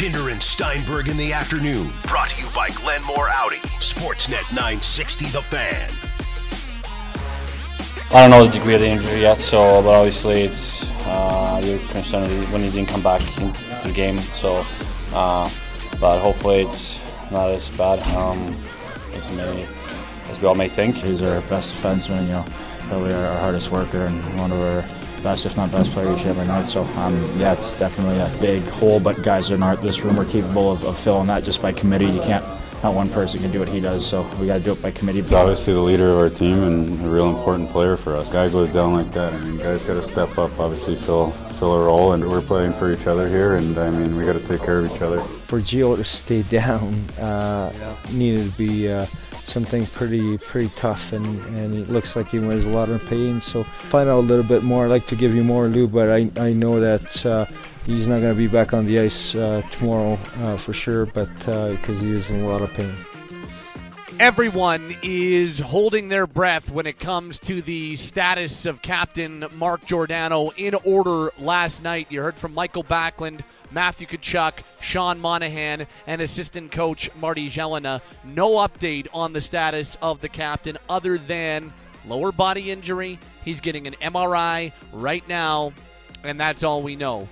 Pinder and Steinberg in the afternoon. Brought to you by Glenmore Audi. Sportsnet 960 The Fan. I don't know the degree of the injury yet, so but obviously it's uh, you're concerned when he didn't come back into the game. So, uh, but hopefully it's not as bad um, as, may, as we all may think. He's our best defenseman, you know, probably our, our hardest worker and one of our best, if not best player each every night. So um, yeah, it's definitely a big hole. But guys in our, this room are capable of, of filling that just by committee. You can't. Not one person can do what he does, so we got to do it by committee. He's obviously the leader of our team and a real important player for us. Guy goes down like that. I mean, guys got to step up. Obviously, fill fill a role, and we're playing for each other here. And I mean, we got to take care of each other. For Gio to stay down, uh, yeah. needed to be. Uh, something pretty pretty tough and, and it looks like he was a lot of pain. So find out a little bit more. I'd like to give you more Lou but I, I know that uh, he's not going to be back on the ice uh, tomorrow uh, for sure but because uh, he is in a lot of pain. Everyone is holding their breath when it comes to the status of Captain Mark Giordano in order last night. You heard from Mikael Backlund Matthew Tkachuk, Sean Monahan, and assistant coach Marty Gelinas. No update on the status of the captain other than lower body injury. He's getting an MRI right now, and that's all we know.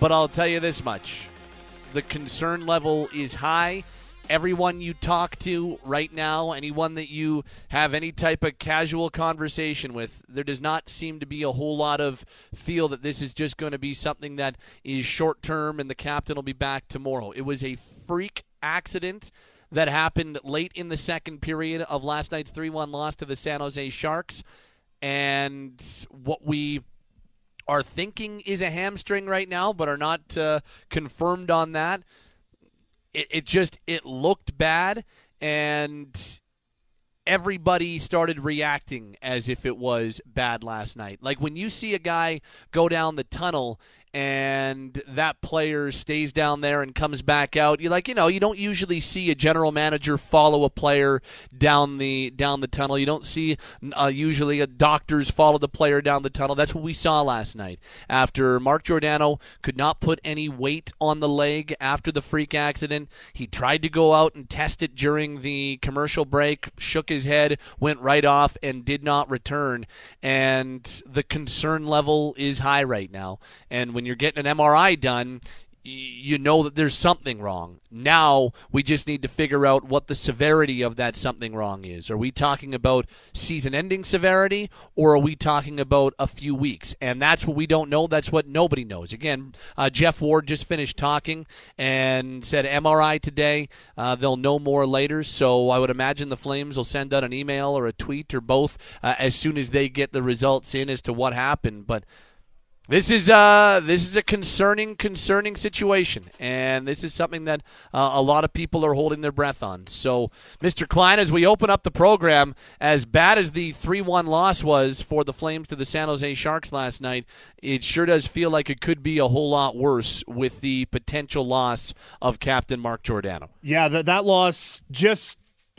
But I'll tell you this much the concern level is high everyone you talk to right now, anyone that you have any type of casual conversation with, there does not seem to be a whole lot of feel that this is just going to be something that is short term and the captain will be back tomorrow. It was a freak accident that happened late in the second period of last night's 3 1 loss to the San Jose Sharks. And what we are thinking is a hamstring right now, but are not uh, confirmed on that it, it just it looked bad and everybody started reacting as if it was bad last night. Like when you see a guy go down the tunnel and that player stays down there and comes back out. You like, you know, you don't usually see a general manager follow a player down the down the tunnel. You don't see uh, usually a doctors follow the player down the tunnel. That's what we saw last night after Mark Giordano could not put any weight on the leg after the freak accident. He tried to go out and test it during the commercial break, shook his head, went right off and did not return. And the concern level is high right now. And when you're getting an MRI done, you know that there's something wrong. Now we just need to figure out what the severity of that something wrong is. Are we talking about season ending severity or are we talking about a few weeks? And that's what we don't know. That's what nobody knows. Again, uh, Geoff Ward just finished talking and said MRI today. Uh, they'll know more later. So I would imagine the Flames will send out an email or a tweet or both uh, as soon as they get the results in as to what happened. But this is uh this is a concerning concerning situation, and this is something that uh, a lot of people are holding their breath on. So, Mr. Klein, as we open up the program, as bad as the three-one loss was for the Flames to the San Jose Sharks last night, it sure does feel like it could be a whole lot worse with the potential loss of Captain Mark Giordano. Yeah, that that loss just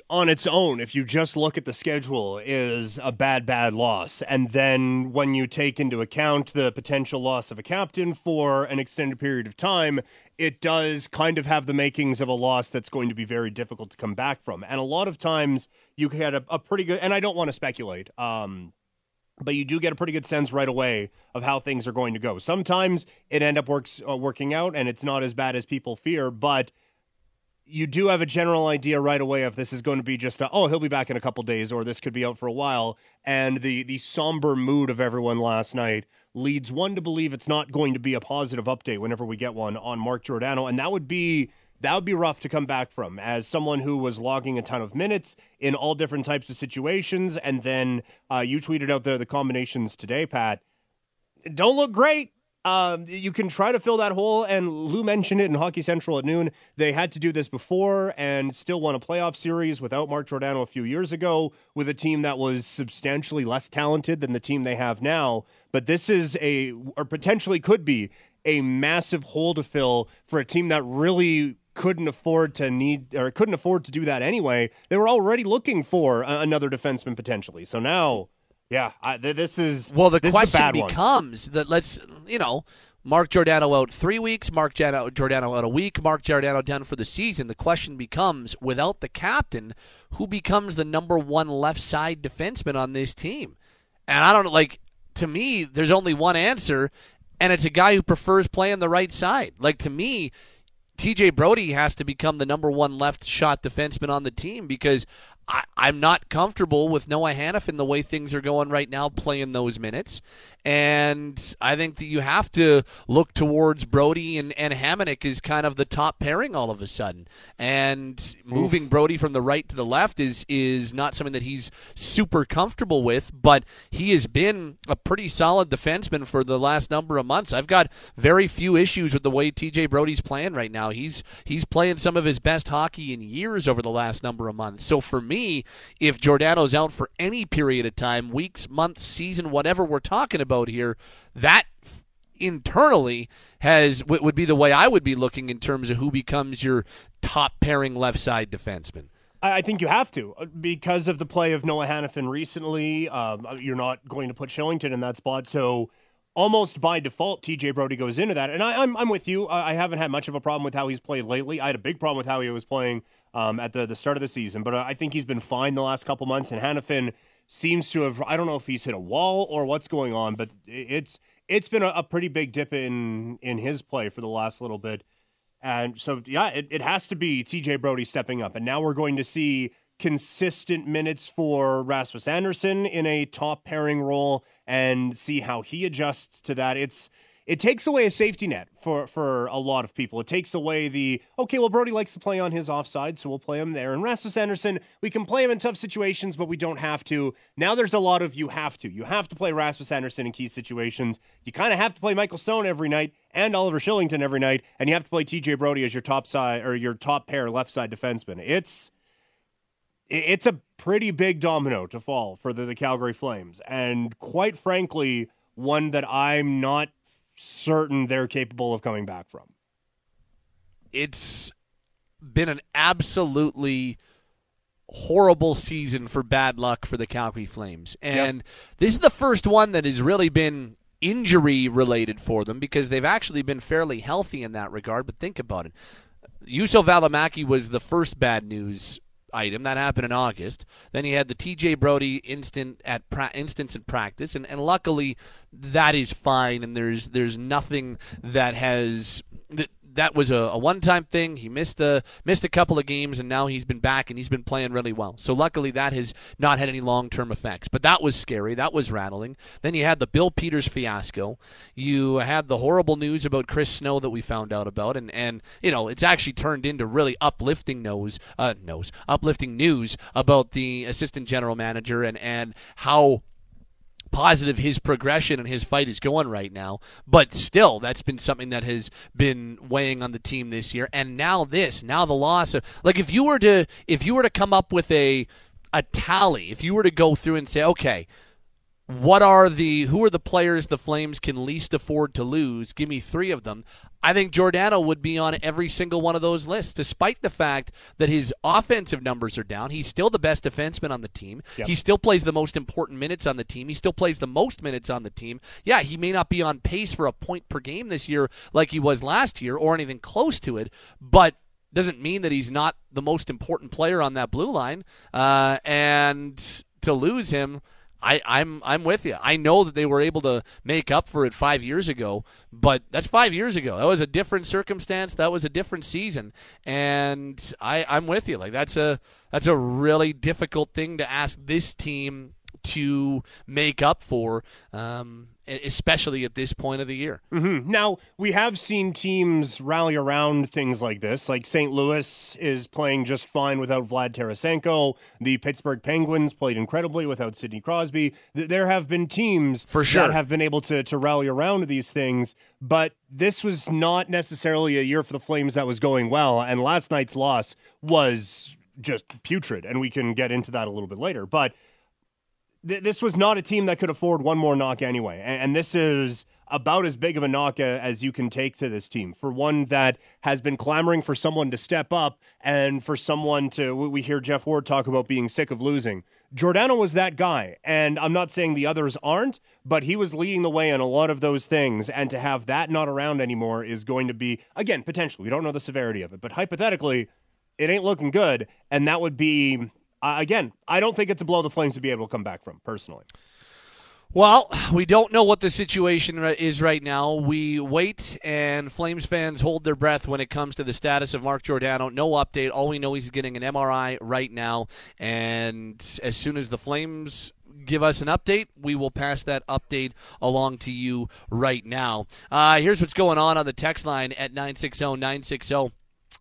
on its own, if you just look at the schedule, is a bad, bad loss. And then when you take into account the potential loss of a captain for an extended period of time, it does kind of have the makings of a loss that's going to be very difficult to come back from. And a lot of times you get a, a pretty good, and I don't want to speculate, um, but you do get a pretty good sense right away of how things are going to go. Sometimes it end up works uh, working out, and it's not as bad as people fear, but you do have a general idea right away if this is going to be just a, oh he'll be back in a couple days or this could be out for a while. And the the somber mood of everyone last night leads one to believe it's not going to be a positive update whenever we get one on Mark Giordano. And that would be that would be rough to come back from as someone who was logging a ton of minutes in all different types of situations. And then uh, you tweeted out the the combinations today Pat. Don't look great um, you can try to fill that hole, and Lou mentioned it in Hockey Central at noon. They had to do this before and still won a playoff series without Mark Giordano a few years ago with a team that was substantially less talented than the team they have now. But this is a, or potentially could be, a massive hole to fill for a team that really couldn't afford to need or couldn't afford to do that anyway. They were already looking for another defenseman potentially. So now Yeah, I, th- this is well. The question becomes one. that let's you know Mark Giordano out three weeks, Mark Giordano out a week, Mark Giordano down for the season. The question becomes, without the captain, who becomes the number one left side defenseman on this team? And I don't like. To me, there's only one answer, and it's a guy who prefers playing the right side. Like to me, TJ Brodie has to become the number one left shot defenseman on the team because I, am not comfortable with Noah Hanifin the way things are going right now, playing those minutes. And I think that you have to look towards Brodie and, and Hamonic is kind of the top pairing all of a sudden. And moving Oof. Brodie from the right to the left is is not something that he's super comfortable with, but he has been a pretty solid defenseman for the last number of months. I've got very few issues with the way TJ Brodie's playing right now. He's he's playing some of his best hockey in years over the last number of months. So for me, if Giordano's out for any period of time, weeks, months, season, whatever we're talking about, here, that internally has would be the way I would be looking in terms of who becomes your top pairing left side defenseman. I think you have to uh, because of the play of Noah Hanifin recently. Um, you're not going to put Kylington in that spot, so almost by default, TJ Brodie goes into that. And I, I'm, I'm with you. I haven't had much of a problem with how he's played lately. I had a big problem with how he was playing um, at the the start of the season, but I think he's been fine the last couple months. And Hanifin seems to have I don't know if he's hit a wall or what's going on, but it's it's been a, a pretty big dip in in his play for the last little bit. And so yeah, it, it has to be TJ Brodie stepping up. And now we're going to see consistent minutes for Rasmus Andersson in a top pairing role and see how he adjusts to that. It's it takes away a safety net for for a lot of people. It takes away the okay, well Brodie likes to play on his offside, so we'll play him there. And Rasmus Andersson, we can play him in tough situations, but we don't have to. Now there's a lot of you have to. You have to play Rasmus Andersson in key situations. You kind of have to play Michael Stone every night and Oliver Kylington every night, and you have to play TJ Brodie as your top side or your top pair left side defenseman. It's it's a pretty big domino to fall for the, the Calgary Flames, and quite frankly, one that I'm not certain they're capable of coming back from. It's been an absolutely horrible season for bad luck for the Calgary Flames. And yep. this is the first one that has really been injury related for them because they've actually been fairly healthy in that regard. But think about it. Juuso Valimaki was the first bad news item that happened in August. Then he had the T.J. Brodie instant at pra- instance in practice, and, and luckily that is fine. And there's there's nothing that has that that was a, a one-time thing. He missed the missed a couple of games, and now he's been back and he's been playing really well. So luckily, that has not had any long-term effects. But that was scary. That was rattling. Then you had the Bill Peters fiasco. You had the horrible news about Chris Snow that we found out about, and and you know it's actually turned into really uplifting news, uh, news, uplifting news about the assistant general manager and and how positive his progression and his fight is going right now. But still, that's been something that has been weighing on the team this year. And now this, now the loss of like if you were to if you were to come up with a a tally, if you were to go through and say, okay, what are the who are the players the Flames can least afford to lose? Give me three of them. I think Giordano would be on every single one of those lists, despite the fact that his offensive numbers are down. He's still the best defenseman on the team. Yep. He still plays the most important minutes on the team. He still plays the most minutes on the team. Yeah, he may not be on pace for a point per game this year like he was last year or anything close to it, but doesn't mean that he's not the most important player on that blue line. Uh, and to lose him I, I'm I'm with you. I know that they were able to make up for it five years ago, but that's five years ago. That was a different circumstance. That was a different season, and I I'm with you. Like that's a that's a really difficult thing to ask this team to make up for. Um, especially at this point of the year. Mm-hmm. Now, we have seen teams rally around things like this. Like St. Louis is playing just fine without Vlad Tarasenko. The Pittsburgh Penguins played incredibly without Sidney Crosby. There have been teams For sure. that have been able to, to rally around these things, but this was not necessarily a year for the Flames that was going well. And last night's loss was just putrid, and we can get into that a little bit later. But th- this was not a team that could afford one more knock anyway. And, and this is about as big of a knock uh, as you can take to this team for one that has been clamoring for someone to step up and for someone to we hear Geoff Ward talk about being sick of losing Giordano was that guy, and I'm not saying the others aren't, but he was leading the way in a lot of those things. And to have that not around anymore is going to be, again, potentially, we don't know the severity of it, but hypothetically, it ain't looking good. And that would be, uh, again, I don't think it's a blow the Flames to be able to come back from, personally. Well, we don't know what the situation is right now. We wait, and Flames fans hold their breath when it comes to the status of Mark Giordano. No update. All we know is he's getting an MRI right now, and as soon as the Flames give us an update, we will pass that update along to you right now. Uh, here's what's going on on the text line at 960 960.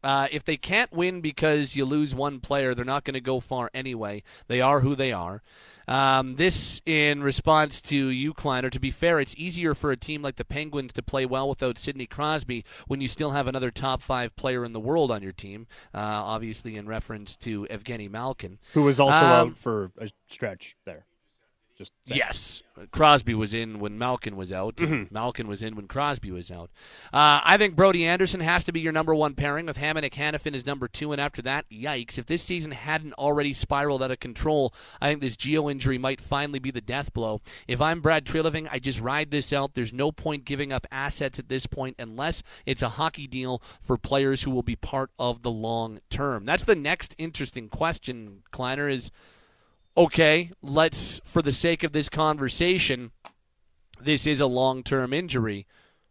Uh, if they can't win because you lose one player, they're not going to go far anyway. They are who they are. Um, this in response to you, Kleiner. To be fair, it's easier for a team like the Penguins to play well without Sidney Crosby when you still have another top five player in the world on your team. Uh, obviously, in reference to Evgeny Malkin, who was also um, out for a stretch there. Just yes, Crosby was in when Malkin was out. Mm-hmm. Malkin was in when Crosby was out. Uh, I think Brodie Andersson has to be your number one pairing with Hamonic Hanifin is number two, and after that, yikes! If this season hadn't already spiraled out of control, I think this Gio injury might finally be the death blow. If I'm Brad Treliving, I just ride this out. There's no point giving up assets at this point unless it's a hockey deal for players who will be part of the long term. That's the next interesting question, Kleiner is okay, let's, for the sake of this conversation, this is a long term injury.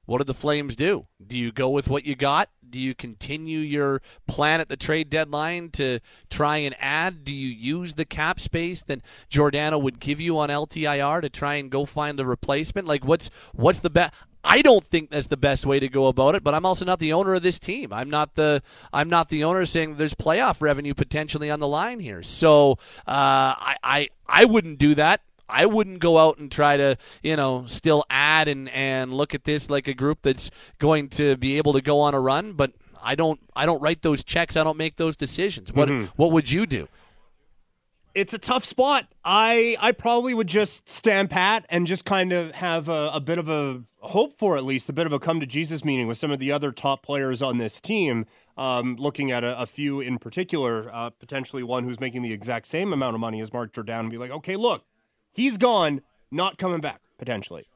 What do the Flames do? Do you go with what you got? Do you continue your plan at the trade deadline to try and add? Do you use the cap space that Giordano would give you on LTIR to try and go find a replacement? Like what's what's the best? I don't think that's the best way to go about it, but I'm also not the owner of this team. I'm not the I'm not the owner saying there's playoff revenue potentially on the line here. So uh, I, I I wouldn't do that. I wouldn't go out and try to, you know, still add and, and look at this like a group that's going to be able to go on a run, but I don't I don't write those checks, I don't make those decisions. What mm-hmm. what would you do? It's a tough spot. I I probably would just stand pat and just kind of have a, a, bit of a hope for at least a bit of a come to Jesus meeting with some of the other top players on this team. Um, looking at a, a, few in particular, uh, potentially one who's making the exact same amount of money as Mark Giordano, and be like, okay, look, he's gone, not coming back potentially.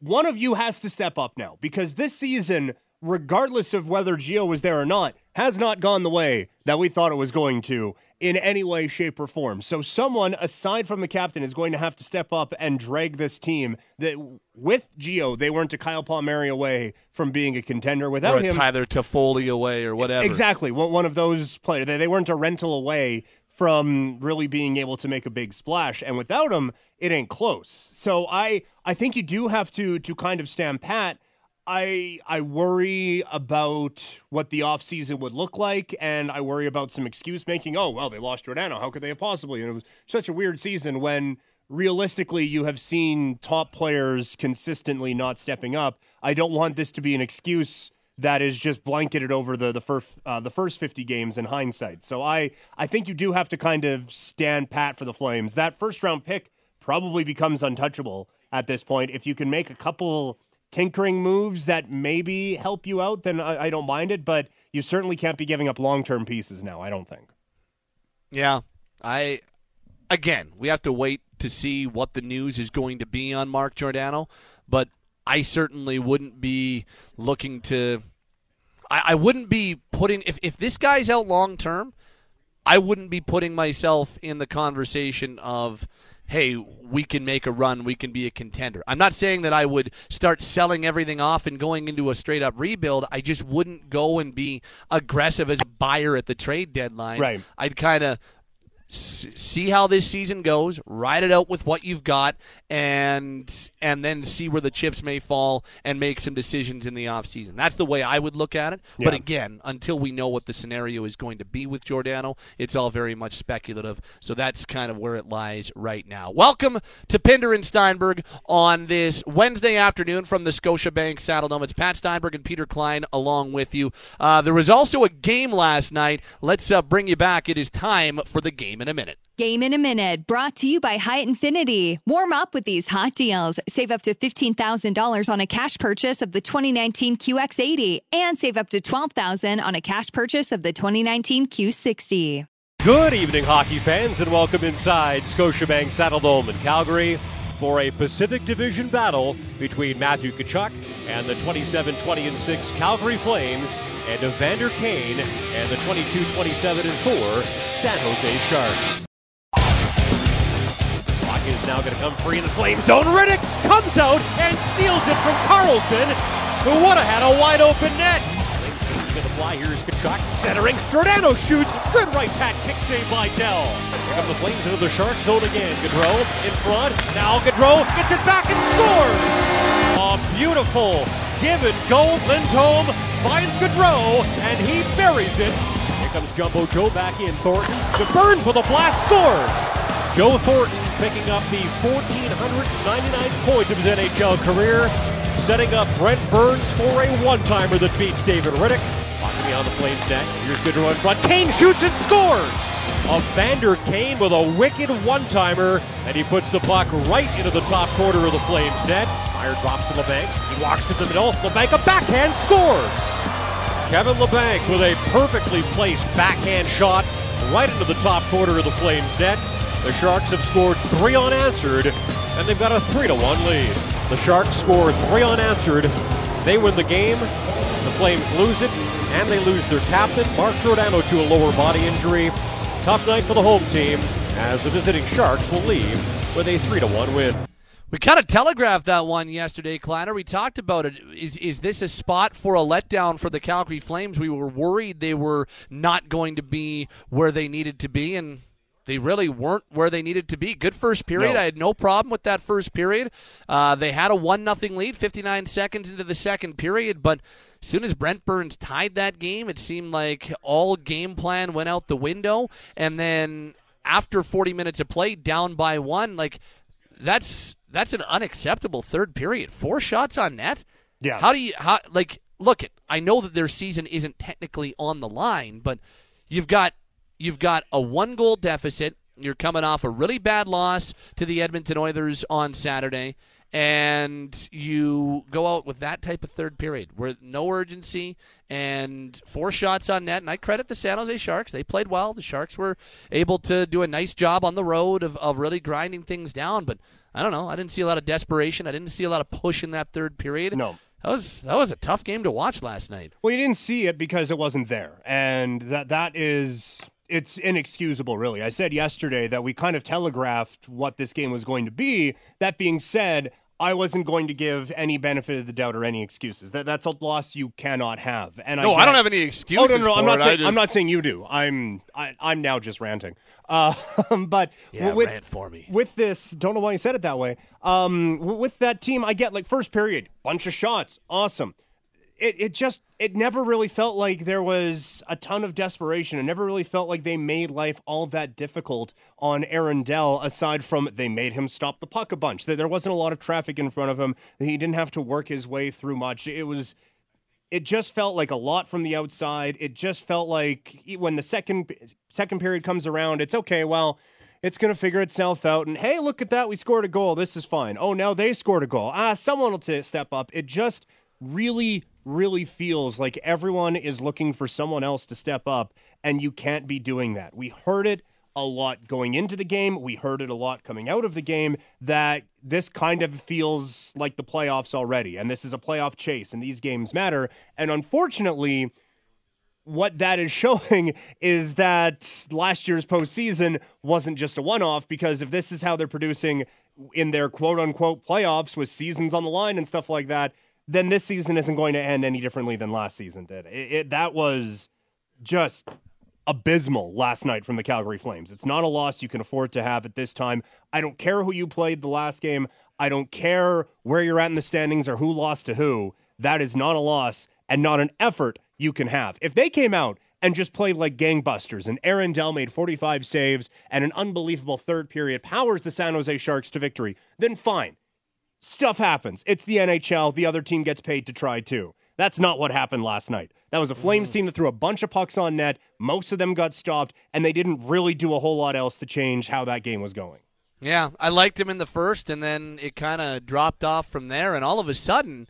One of you has to step up now because this season, regardless of whether Gio was there or not, has not gone the way that we thought it was going to in any way, shape, or form. So someone aside from the captain is going to have to step up and drag this team. That with Gio, they weren't a Kyle Palmieri away from being a contender. Without him. or him, Tyler Toffoli away or whatever. Exactly, one of those players. They weren't a rental away from really being able to make a big splash. And without him, it ain't close. So I I think you do have to to kind of stand pat I I worry about what the offseason would look like, and I worry about some excuse making. Oh well, they lost Giordano. How could they have possibly? And it was such a weird season when realistically you have seen top players consistently not stepping up. I don't want this to be an excuse that is just blanketed over the the first uh, the first 50 games in hindsight. So I I think you do have to kind of stand pat for the Flames. That first round pick probably becomes untouchable at this point if you can make a couple tinkering moves that maybe help you out, then I, I don't mind it. But you certainly can't be giving up long term pieces now. I don't think. Yeah, I again we have to wait to see what the news is going to be on Mark Giordano, but I certainly wouldn't be looking to. I, I wouldn't be putting if if this guy's out long term. I wouldn't be putting myself in the conversation of hey, we can make a run, we can be a contender. I'm not saying that I would start selling everything off and going into a straight up rebuild. I just wouldn't go and be aggressive as a buyer at the trade deadline. Right. I'd kind of see how this season goes, ride it out with what you've got, and and then see where the chips may fall and make some decisions in the offseason. That's the way I would look at it. Yeah. But again, until we know what the scenario is going to be with Giordano, it's all very much speculative. So that's kind of where it lies right now. Welcome to Pinder and Steinberg on this Wednesday afternoon from the Scotiabank Saddledome. It's Pat Steinberg and Peter Klein along with you. Uh, there was also a game last night. Let's uh, bring you back. It is time for the game in a minute. Game in a minute, brought to you by Hyatt Infiniti. Warm up with these hot deals. Save up to $15,000 on a cash purchase of the 2019 QX80 and save up to $12,000 on a cash purchase of the 2019 Q60. Good evening, hockey fans, and welcome inside Scotiabank Saddledome in Calgary for a Pacific Division battle between Matthew Tkachuk and the 27 20 and 6 Calgary Flames and Evander Kane and the 22 27 and 4 San Jose Sharks. Puck is now going to come free in the flame zone. Rittich comes out and steals it from Karlsson, who would have had a wide open net. Flames to fly. Here's Tkachuk centering. Giordano shoots. Good right pat kick save by Dell. Here come the Flames into the Shark zone again. Gaudreau in front. Now Gaudreau gets it back and scores. A beautiful give and go. Lindholm finds Gaudreau and he buries it. Here comes Jumbo Joe back in. Thornton to Burns with a blast scores. Joe Thornton picking up the 1,499 points of his NHL career, setting up Brent Burns for a one-timer that beats David Rittich. Beyond the Flames net. Here's Gaudreau in front. Kane shoots and scores. Evander Kane with a wicked one-timer, and he puts the puck right into the top quarter of the Flames net. Meier drops to Labanc. He walks to the middle. Labanc a backhand scores. Kevin Labanc with a perfectly placed backhand shot right into the top quarter of the Flames net. The Sharks have scored three unanswered, and they've got a three to one lead. The Sharks score three unanswered. They win the game. The Flames lose it, and they lose their captain, Mark Giordano, to a lower body injury. Tough night for the home team, as the visiting Sharks will leave with a three to one win. We kind of telegraphed that one yesterday, Kleiner. We talked about it. Is is this a spot for a letdown for the Calgary Flames? We were worried they were not going to be where they needed to be, and they really weren't where they needed to be. Good first period. No. I had no problem with that first period. Uh, they had a one nothing lead, 59 seconds into the second period, but as soon as Brent Burns tied that game, it seemed like all game plan went out the window, and then after 40 minutes of play, down by one, like that's that's an unacceptable third period. Four shots on net. Yeah. How do you how like look it? I know that their season isn't technically on the line, but you've got you've got a one goal deficit. You're coming off a really bad loss to the Edmonton Oilers on Saturday, and you go out with that type of third period where no urgency and four shots on net. And I credit the San Jose Sharks; they played well. The Sharks were able to do a nice job on the road of, of really grinding things down. But I don't know. I didn't see a lot of desperation. I didn't see a lot of push in that third period. No. That was that was a tough game to watch last night. Well, you didn't see it because it wasn't there, and that that is it's inexcusable, really. I said yesterday that we kind of telegraphed what this game was going to be. That being said, I wasn't going to give any benefit of the doubt or any excuses. That that's a loss you cannot have. And No, I, I don't have any excuses Oh no, no, no I'm not it. Saying just- I'm not saying you do. I'm I, I'm now just ranting. Uh, but Yeah, with, rant for me. with this, don't know why you said it that way. Um, with that team, I get like first period, bunch of shots, awesome. It it just it never really felt like there was a ton of desperation. It never really felt like they made life all that difficult on Aaron Dell. Aside from they made him stop the puck a bunch. There there wasn't a lot of traffic in front of him. He didn't have to work his way through much. It was it just felt like a lot from the outside. It just felt like when the second second period comes around, it's okay. Well, it's going to figure itself out. And hey, look at that, we scored a goal. This is fine. Oh, now they scored a goal. Ah, someone will t- step up. It just really, really feels like everyone is looking for someone else to step up, and you can't be doing that. We heard it a lot going into the game. We heard it a lot coming out of the game that this kind of feels like the playoffs already. And this is a playoff chase, and these games matter. And unfortunately, what that is showing is that last year's postseason wasn't just a one off because if this is how they're producing in their quote unquote playoffs with seasons on the line and stuff like that, then this season isn't going to end any differently than last season did. It, it, that was just abysmal last night from the Calgary Flames. It's not a loss you can afford to have at this time. I don't care who you played the last game. I don't care where you're at in the standings or who lost to who. That is not a loss and not an effort you can have. If they came out and just played like gangbusters and Aaron Dell made 45 saves and an unbelievable third period powers the San Jose Sharks to victory, then fine. Stuff happens. It's the NHL. The other team gets paid to try too. That's not what happened last night. That was a Flames mm. team that threw a bunch of pucks on net. Most of them got stopped, and they didn't really do a whole lot else to change how that game was going. Yeah, I liked him in the first, and then it kind of dropped off from there, and all of a sudden,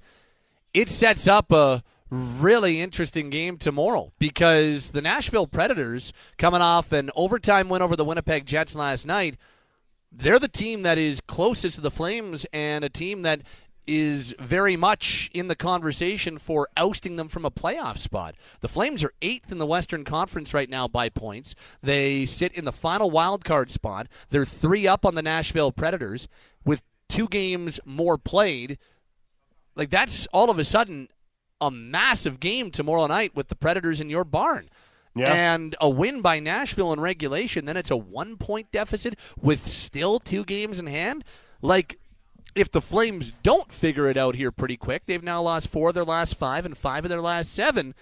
it sets up a really interesting game tomorrow because the Nashville Predators, coming off an overtime win over the Winnipeg Jets last night, they're the team that is closest to the Flames and a team that is very much in the conversation for ousting them from a playoff spot. The Flames are eighth in the Western Conference right now by points. They sit in the final wild card spot. They're three up on the Nashville Predators with two games more played. Like that's all of a sudden a massive game tomorrow night with the Predators in your barn. Yeah. And a win by Nashville in regulation, then it's a one point deficit with still two games in hand. Like, if the Flames don't figure it out here pretty quick, they've now lost four of their last five and five of their last seven.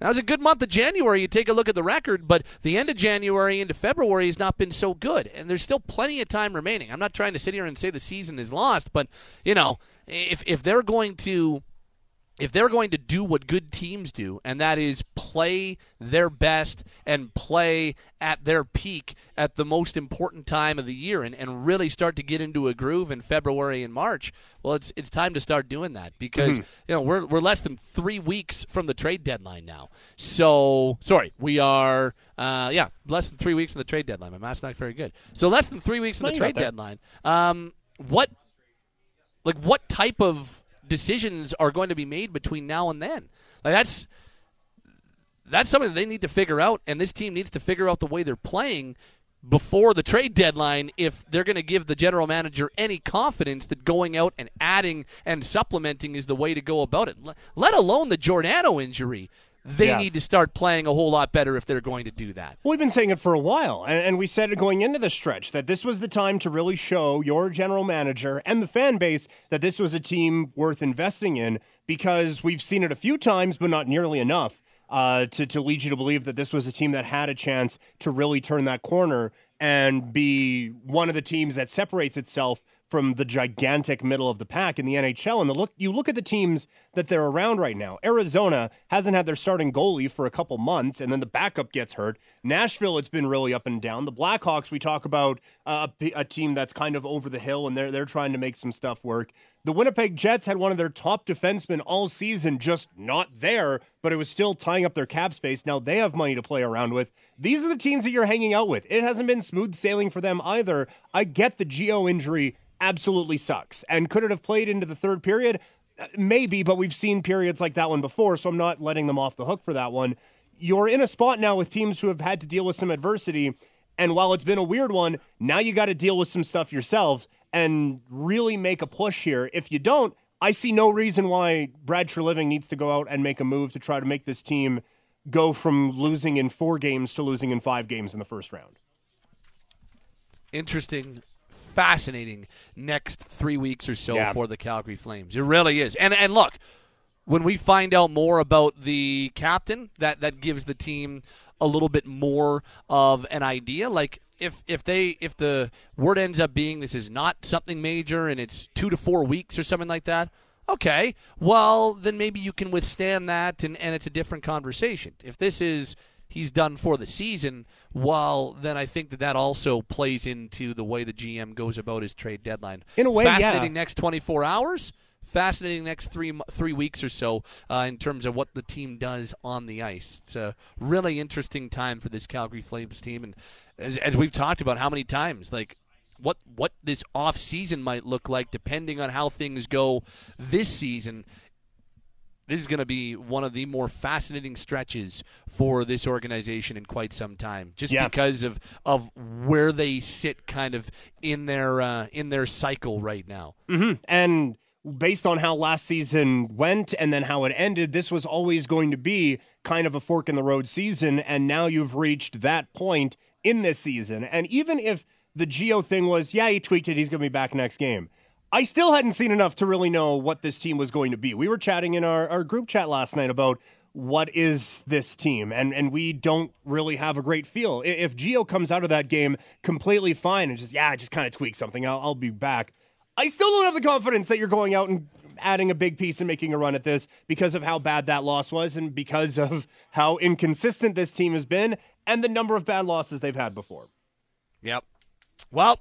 That was a good month of January. You take a look at the record, but the end of January into February has not been so good, and there's still plenty of time remaining. I'm not trying to sit here and say the season is lost, but you know, if if they're going to if they're going to do what good teams do, and that is play their best and play at their peak at the most important time of the year and, and really start to get into a groove in February and March, well, it's it's time to start doing that because Mm-hmm. you know we're we're less than three weeks from the trade deadline now. So sorry, we are uh, yeah less than three weeks from the trade deadline. My math's not very good. So less than three weeks from No, the trade deadline. Um, what like what type of decisions are going to be made between now and then? Like that's that's something that they need to figure out, and this team needs to figure out the way they're playing before the trade deadline if they're going to give the general manager any confidence that going out and adding and supplementing is the way to go about it. Let- alone the Giordano injury. They Yeah. need to start playing a whole lot better if they're going to do that. Well, we've been saying it for a while, and, and we said it going into the stretch that this was the time to really show your general manager and the fan base that this was a team worth investing in because we've seen it a few times, but not nearly enough uh, to, to lead you to believe that this was a team that had a chance to really turn that corner and be one of the teams that separates itself from the gigantic middle of the pack in the NHL. And the look you look at the teams that they're around right now. Arizona hasn't had their starting goalie for a couple months, and then the backup gets hurt. Nashville, it's been really up and down. The Blackhawks, we talk about uh, a, a team that's kind of over the hill, and they're they're trying to make some stuff work. The Winnipeg Jets had one of their top defensemen all season, just not there, but it was still tying up their cap space. Now they have money to play around with. These are the teams that you're hanging out with. It hasn't been smooth sailing for them either. I get the Gio injury absolutely sucks. And could it have played into the third period? Uh, Maybe, but we've seen periods like that one before, so I'm not letting them off the hook for that one. You're in a spot now with teams who have had to deal with some adversity. And while it's been a weird one, now you got to deal with some stuff yourself and really make a push here. If you don't, I see no reason why Brad Treliving needs to go out and make a move to try to make this team go from losing in four games to losing in five games in the first round. interesting, fascinating next three weeks or so Yeah. for the Calgary Flames. It really is. And and look, when we find out more about the captain, that that gives the team a little bit more of an idea. Like if if they if the word ends up being this is not something major and it's two to four weeks or something like that. Okay, well then maybe you can withstand that, and, and it's a different conversation. If this is he's done for the season, While then I think that that also plays into the way the GM goes about his trade deadline. In a way, yeah. fascinating next 24 hours. Fascinating next three three weeks or so uh, in terms of what the team does on the ice. It's a really interesting time for this Calgary Flames team, and as, as we've talked about, how many times like what what this off season might look like, depending on how things go this season this is going to be one of the more fascinating stretches for this organization in quite some time, just Yeah. because of of where they sit, kind of in their uh, in their cycle right now. And based on how last season went and then how it ended, this was always going to be kind of a fork in the road season. And now you've reached that point in this season. And even if the Gio thing was, yeah, he tweaked it, he's going to be back next game. I still hadn't seen enough to really know what this team was going to be. We were chatting in our, our group chat last night about what is this team, and, and we don't really have a great feel. If Gio comes out of that game completely fine and just, yeah, just kind of tweak something, I'll, I'll be back. I still don't have the confidence that you're going out and adding a big piece and making a run at this because of how bad that loss was and because of how inconsistent this team has been and the number of bad losses they've had before. Yep. Well,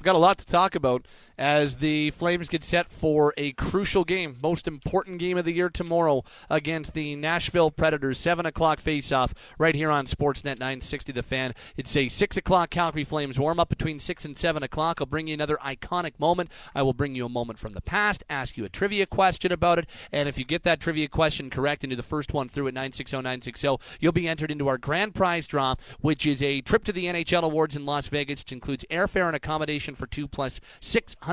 we've got a lot to talk about, as the Flames get set for a crucial game, most important game of the year tomorrow against the Nashville Predators. 7 o'clock face-off right here on Sportsnet 960 The Fan. It's a 6 o'clock Calgary Flames warm-up between 6 and 7 o'clock. I'll bring you another iconic moment. I will bring you a moment from the past, ask you a trivia question about it, and if you get that trivia question correct and do the first one through at 960 960, you'll be entered into our grand prize draw, which is a trip to the NHL Awards in Las Vegas, which includes airfare and accommodation for two plus $600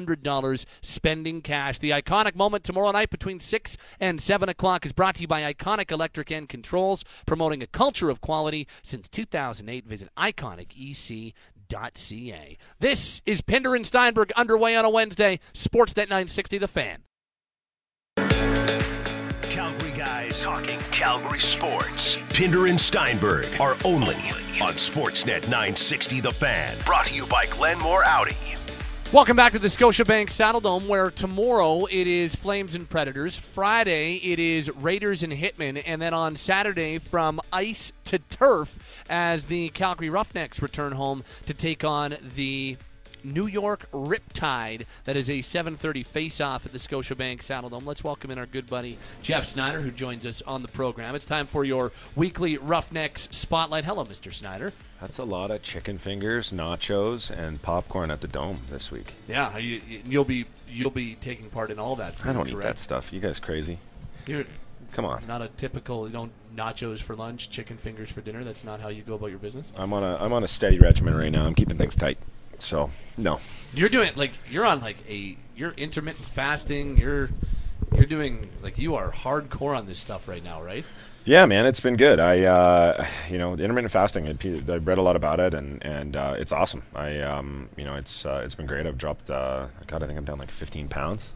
spending cash. The iconic moment tomorrow night between 6 and 7 o'clock is brought to you by Iconic Electric and Controls, promoting a culture of quality since 2008. Visit iconicec.ca. This is Pinder and Steinberg underway on a Wednesday. Sportsnet 960 The Fan. Calgary guys talking Calgary sports. Pinder and Steinberg are only on Sportsnet 960 The Fan. Brought to you by Glenmore Audi. Welcome back to the Scotiabank Saddledome, where tomorrow it is Flames and Predators. Friday it is Raiders and Hitmen, and then on Saturday from ice to turf as the Calgary Roughnecks return home to take on the New York Riptide. That is a 7:30 face-off at the Scotiabank Saddledome. Let's welcome in our good buddy Geoff Snider, who joins us on the program. It's time for your weekly Roughnecks spotlight. Hello, Mr. Snider. That's a lot of chicken fingers, nachos, and popcorn at the dome this week. Yeah, you, will be you'll be taking part in all that. I don't eat that stuff. You guys crazy? You're Come on. Not a typical, you don't nachos for lunch, chicken fingers for dinner. That's not how you go about your business. I'm on a I'm on a steady regimen right now. I'm keeping things tight. So no. You're doing like you're on like a you're intermittent fasting. You're you're doing like you are hardcore on this stuff right now, right? Yeah, man, it's been good. I, uh, you know, intermittent fasting. I, I read a lot about it, and and uh, it's awesome. I, um, you know, it's uh, it's been great. I've dropped. Uh, God, I think I'm down like 15 pounds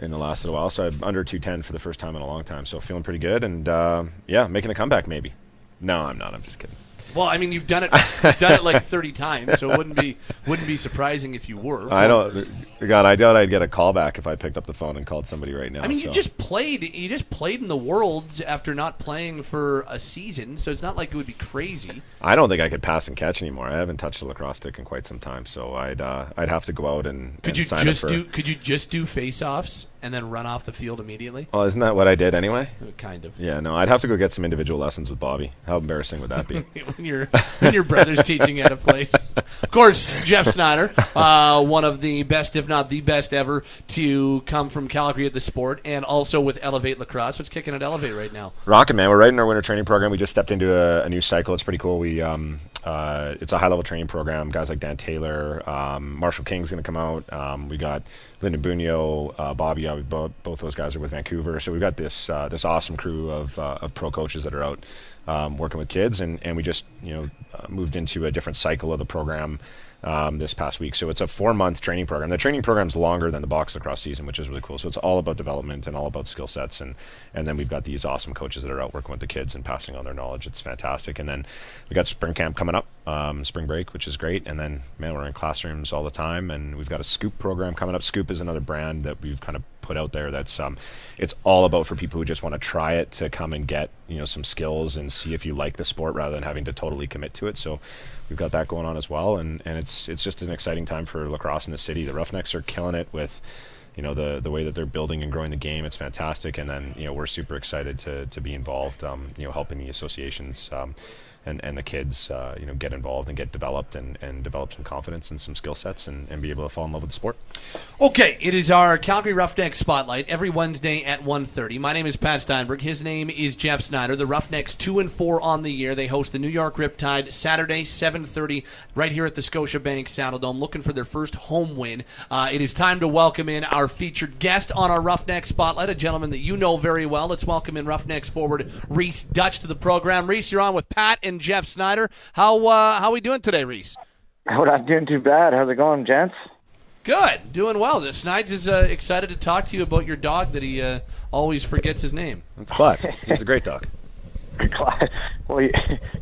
in the last little while. So I'm under 210 for the first time in a long time. So feeling pretty good, and uh, yeah, making a comeback maybe. No, I'm not. I'm just kidding. Well, I mean, you've done it, you've done it like 30 times, so it wouldn't be wouldn't be surprising if you were. I don't. God, I doubt I'd get a call back if I picked up the phone and called somebody right now. I mean, so. you just played. You just played in the Worlds after not playing for a season, so it's not like it would be crazy. I don't think I could pass and catch anymore. I haven't touched a lacrosse stick in quite some time, so I'd uh, I'd have to go out and. Could and you just do? Could you just do face-offs and then run off the field immediately? Well, isn't that what I did anyway? Kind of. Yeah, no, I'd have to go get some individual lessons with Bobby. How embarrassing would that be? when your when your brother's teaching you how to play. Of course, Geoff Snider, uh, one of the best, if not the best ever, to come from Calgary at the sport, and also with Elevate Lacrosse. What's kicking at Elevate right now? Rockin', man. We're right in our winter training program. We just stepped into a, a new cycle. It's pretty cool. We um, uh, it's a high level training program. Guys like Dan Taylor, um, Marshall King's going to come out. Um, we got Lyndon Bunio, uh, Bobby. Uh, both, both those guys are with Vancouver. So we've got this uh, this awesome crew of uh, of pro coaches that are out um, working with kids, and, and we just you know uh, moved into a different cycle of the program um, this past week. So it's a four month training program. The training program is longer than the box lacrosse season, which is really cool. So it's all about development and all about skill sets. And, and then we've got these awesome coaches that are out working with the kids and passing on their knowledge. It's fantastic. And then we got spring camp coming up, um, spring break, which is great. And then, man, we're in classrooms all the time. And we've got a Scoop program coming up. Scoop is another brand that we've kind of put out there that's um, it's all about for people who just want to try it to come and get you know some skills and see if you like the sport rather than having to totally commit to it. So we've got that going on as well and and it's it's just an exciting time for lacrosse in the city. The roughnecks are killing it with you know the the way that they're building and growing the game. It's fantastic and then you know we're super excited to to be involved um, you know helping the associations um, and, and the kids, uh, you know, get involved and get developed and, and develop some confidence and some skill sets and, and be able to fall in love with the sport. Okay, it is our Calgary Roughnecks Spotlight every Wednesday at 1.30. My name is Pat Steinberg. His name is Geoff Snider. The Roughnecks 2 and 4 on the year. They host the New York Riptide Saturday, 7.30, right here at the Scotiabank Saddledome, looking for their first home win. Uh, it is time to welcome in our featured guest on our Roughnecks Spotlight, a gentleman that you know very well. Let's welcome in Roughnecks forward Rhys Duch to the program. Rhys, you're on with Pat and Geoff Snider. How uh, how we doing today, Rhys? We're not doing too bad. How's it going, gents? Good, doing well. Snides is uh, excited to talk to you about your dog that he uh, always forgets his name. That's Clive. He's a great dog. Clive. Well, he,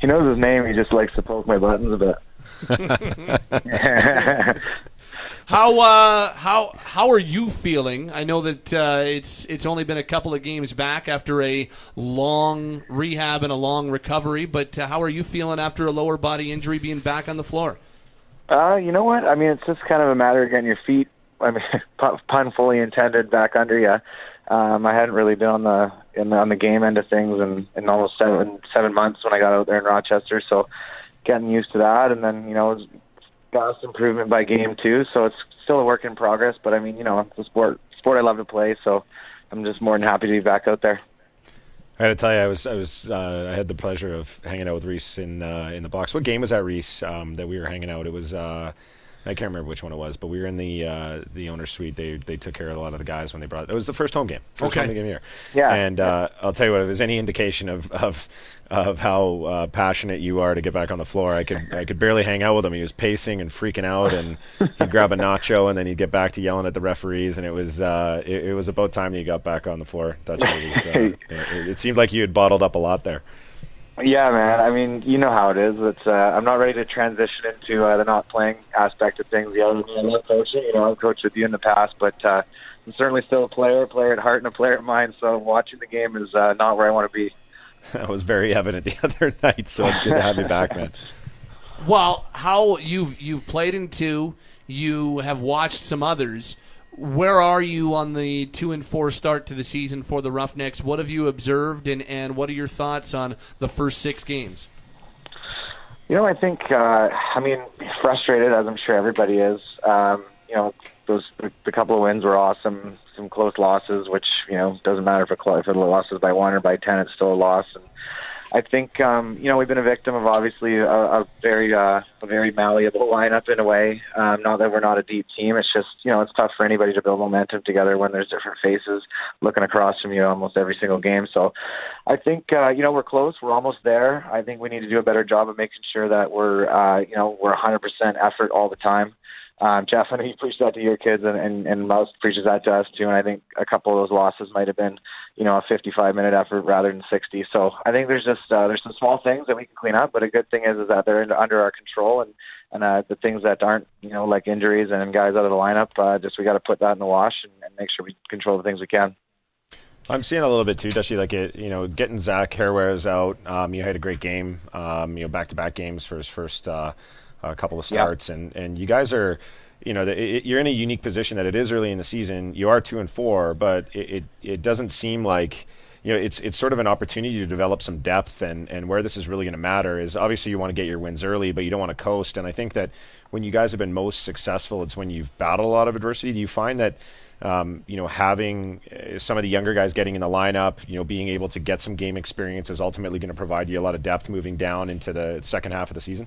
he knows his name. He just likes to poke my buttons a bit. How uh, how how are you feeling? I know that uh, it's it's only been a couple of games back after a long rehab and a long recovery, but uh, how are you feeling after a lower body injury, being back on the floor? Uh, you know what? I mean, it's just kind of a matter of getting your feet I mean, pun fully intended, back under you. Um, I hadn't really been on the in the, on the game end of things in, in almost seven seven months when I got out there in Rochester. So getting used to that, and then you know, fast improvement by game two. So it's still a work in progress. But I mean, you know, it's a sport sport I love to play. So I'm just more than happy to be back out there. I got to tell you, I was I was uh, I had the pleasure of hanging out with Rhys in uh, in the box. What game was that, Rhys? Um, that we were hanging out. It was. Uh, I can't remember which one it was, but we were in the uh, the owner's suite. They they took care of a lot of the guys when they brought. It was the first home game. First Okay. home game here. Yeah. And uh, I'll tell you what, if there's any indication of of of how uh, passionate you are to get back on the floor, I could I could barely hang out with him. He was pacing and freaking out, and he'd grab a nacho, and then he'd get back to yelling at the referees. And it was uh, it, it was about time that you got back on the floor. Duch. It, was, uh, it, it seemed like you had bottled up a lot there. Yeah, man. I mean, you know how it is. It's uh, I'm not ready to transition into uh, the not playing aspect of things. The other than I love coaching. You know, I've coached with you in the past, but uh, I'm certainly still a player, a player at heart, and a player at mind. So watching the game is uh, not where I want to be. That was very evident the other night. So it's good to have you back, man. Well, how you've you've played in two, you have watched some others. Where are you on the two and four start to the season for the Roughnecks? What have you observed, and, and what are your thoughts on the first six games? You know, I think, uh, I mean, frustrated as I'm sure everybody is. Um, you know, those the couple of wins were awesome. Some close losses, which you know doesn't matter if a if the loss is by one or by ten, it's still a loss. And I think um, you know we've been a victim of obviously a, a very uh, a very malleable lineup in a way. Um, not that we're not a deep team, it's just you know it's tough for anybody to build momentum together when there's different faces looking across from you almost every single game. So I think uh, you know we're close. We're almost there. I think we need to do a better job of making sure that we're uh, you know we're 100% effort all the time. Um, Geoff, I know you preach that to your kids, and, and, and Mouse preaches that to us too. And I think a couple of those losses might have been, you know, a 55 minute effort rather than 60. So I think there's just uh, there's some small things that we can clean up, but a good thing is is that they're in, under our control, and and uh, the things that aren't, you know, like injuries and guys out of the lineup, uh, just we got to put that in the wash and, and make sure we control the things we can. I'm seeing a little bit too, Dusty. Like it, you know, getting Zach Herreweyers out. Um, you had a great game. Um, you know, back-to-back games for his first uh, uh, couple of Yeah. starts, and and you guys are, you know, the, it, you're in a unique position that it is early in the season. You are two and four, but it it, it doesn't seem like. You know, it's it's sort of an opportunity to develop some depth, and, and where this is really going to matter is obviously you want to get your wins early, but you don't want to coast. And I think that when you guys have been most successful, it's when you've battled a lot of adversity. Do you find that um, you know, having uh, some of the younger guys getting in the lineup, you know, being able to get some game experience is ultimately going to provide you a lot of depth moving down into the second half of the season.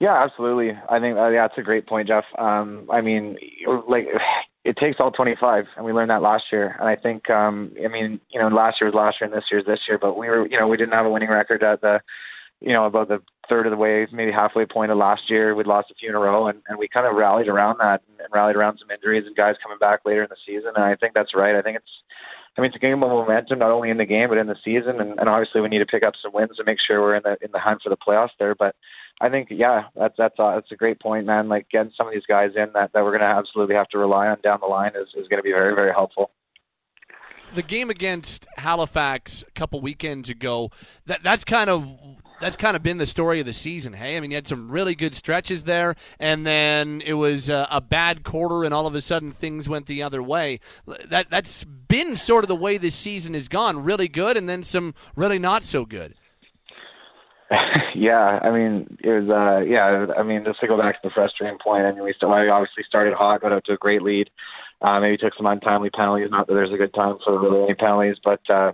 Yeah, absolutely. I think uh, yeah, that's a great point, Geoff. Um, I mean, like it takes all 25, and we learned that last year. And I think, um, I mean, you know, last year was last year, and this year's this year. But we were, you know, we didn't have a winning record at the, you know, about the third of the way, maybe halfway point of last year. We'd lost a few in a row, and, and we kind of rallied around that and, rallied around some injuries and guys coming back later in the season. And I think that's right. I think it's. I mean, it's a game of momentum, not only in the game but in the season, and, and obviously we need to pick up some wins to make sure we're in the in the hunt for the playoffs there. But I think, yeah, that's that's uh, that's a great point, man. Like getting some of these guys in that, that we're going to absolutely have to rely on down the line is, is going to be very very helpful. the game against Halifax a couple weekends ago, that that's kind of that's kind of been the story of the season. Hey, I mean, you had some really good stretches there, and then it was a, a bad quarter, and all of a sudden things went the other way. That that's been sort of the way this season has gone. Really good, and then some really not so good. yeah, I mean, it was, uh, yeah, I mean, just to go back to the frustrating point, I mean, we, st- I obviously started hot, got out to a great lead. Uh, maybe took some untimely penalties. Not that there's a good time for really any penalties, but, uh,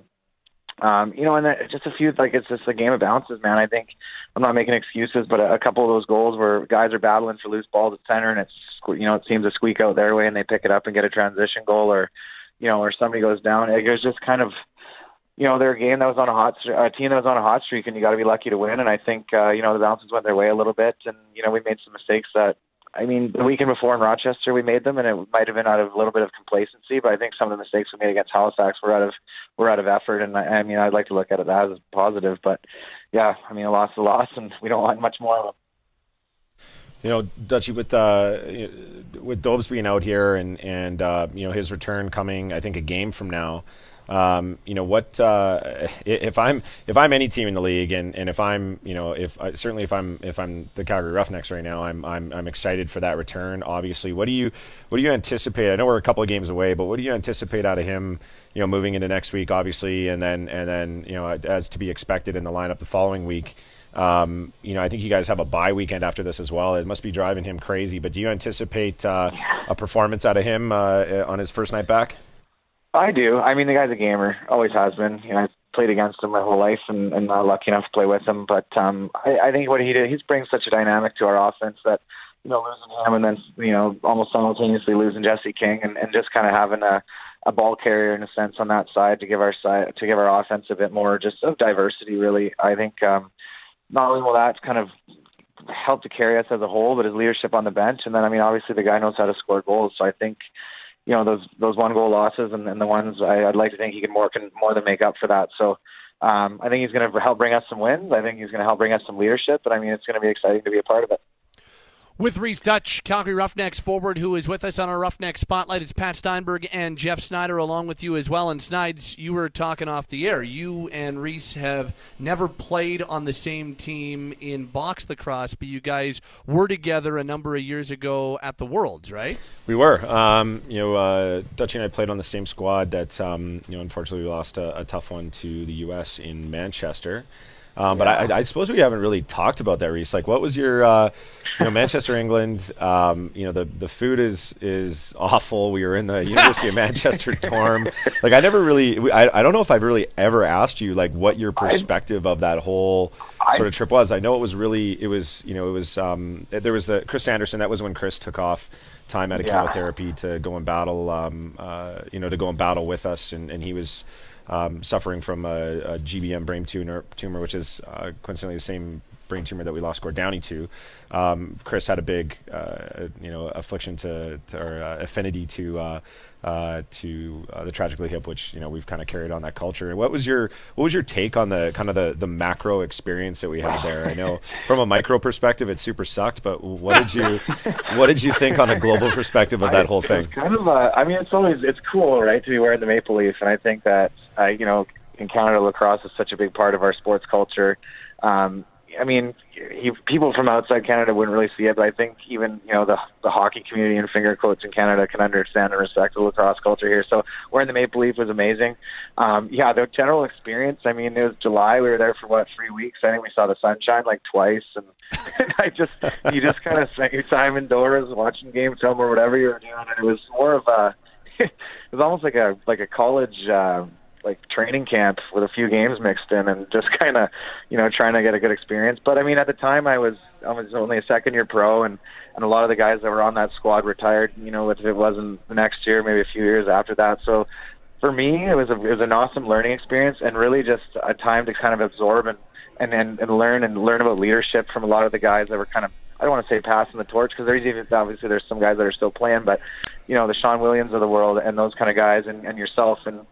um, you know, and then just a few, like, it's just a game of bounces, man. I think I'm not making excuses, but a, a couple of those goals where guys are battling for loose balls at center and it's, you know, it seems to squeak out their way and they pick it up and get a transition goal or, you know, or somebody goes down. It was just kind of, you know, they're a game that was on a hot, a team that was on a hot streak, and you got to be lucky to win. And I think, uh, you know, the bounces went their way a little bit, and you know, we made some mistakes that, I mean, the weekend before in Rochester, we made them, and it might have been out of a little bit of complacency. But I think some of the mistakes we made against Halifax were out of were out of effort, and I, I mean, I'd like to look at it as positive. But yeah, I mean, a loss is a loss, and we don't want much more of them. You know, Duchy, with uh, with Dobbs being out here and and uh, you know his return coming, I think a game from now. Um, you know what? Uh, if I'm if I'm any team in the league, and, and if I'm you know if uh, certainly if I'm if I'm the Calgary Roughnecks right now, I'm I'm I'm excited for that return. Obviously, what do you what do you anticipate? I know we're a couple of games away, but what do you anticipate out of him? You know, moving into next week, obviously, and then and then you know as to be expected in the lineup the following week. Um, you know, I think you guys have a bye weekend after this as well. It must be driving him crazy. But do you anticipate uh, a performance out of him uh, on his first night back? I do. I mean, the guy's a gamer, always has been. You know, I've played against him my whole life, and, and not lucky enough to play with him. But um, I, I think what he did, he's brings such a dynamic to our offense that you know losing him and then you know almost simultaneously losing Jesse King and, and just kind of having a a ball carrier in a sense on that side to give our side to give our offense a bit more just of diversity. Really, I think um, not only will that kind of help to carry us as a whole, but his leadership on the bench, and then I mean obviously the guy knows how to score goals. So I think you know those those one goal losses and, and the ones I, I'd like to think he can more can more than make up for that. So um, I think he's going to help bring us some wins. I think he's going to help bring us some leadership. But I mean, it's going to be exciting to be a part of it. With Rhys Duch, Calgary Roughnecks forward, who is with us on our Roughneck Spotlight, it's Pat Steinberg and Geoff Snider along with you as well. And Snides, you were talking off the air. You and Rhys have never played on the same team in box lacrosse, but you guys were together a number of years ago at the Worlds, right? We were. Um, you know, uh, Duch and I played on the same squad. That um, you know, unfortunately, we lost a, a tough one to the U.S. in Manchester. Um, but I, I, suppose we haven't really talked about that, Rhys. Like, what was your, uh, you know, Manchester, England? Um, you know, the the food is is awful. We were in the University of Manchester dorm. Like, I never really, I, I don't know if I've really ever asked you like what your perspective of that whole sort of trip was. I know it was really, it was, you know, it was. Um, there was the Chris Sanderson. That was when Chris took off time out of yeah. chemotherapy to go and battle, um, uh, you know, to go and battle with us, and, and he was um, suffering from a, a, GBM brain tumor, tumor which is uh, coincidentally the same brain tumor that we lost Gord Downie to. Um, Chris had a big, uh, you know, affliction to, to or uh, affinity to uh, uh, to uh, the tragically hip, which you know we've kind of carried on that culture. What was your what was your take on the kind of the, the macro experience that we had there? I know from a micro perspective it super sucked, but what did you what did you think on a global perspective of that whole thing? Kind of a, I mean, it's always it's cool, right, to be wearing the maple leaf, and I think that uh, you know in Canada lacrosse is such a big part of our sports culture. Um, I mean, he, people from outside Canada wouldn't really see it, but I think even you know the the hockey community and finger quotes in Canada can understand and respect the lacrosse culture here. So wearing the Maple Leaf was amazing. Um, yeah, the general experience. I mean, it was July. We were there for what three weeks. I think we saw the sunshine like twice, and, and I just you just kind of spent your time indoors watching game film or whatever you were doing, and it was more of a it was almost like a like a college. Uh, like training camp with a few games mixed in and just kind of you know trying to get a good experience. But i mean at the time i was i was only a second year pro and and a lot of the guys that were on that squad retired you know if it wasn't the next year maybe a few years after that. So for me it was a it was an awesome learning experience and really just a time to kind of absorb and and and, and learn and learn about leadership from a lot of the guys that were kind of I don't want to say passing the torch because there's even obviously there's some guys that are still playing, but you know the Shawn Williams of the world and those kind of guys and, and yourself and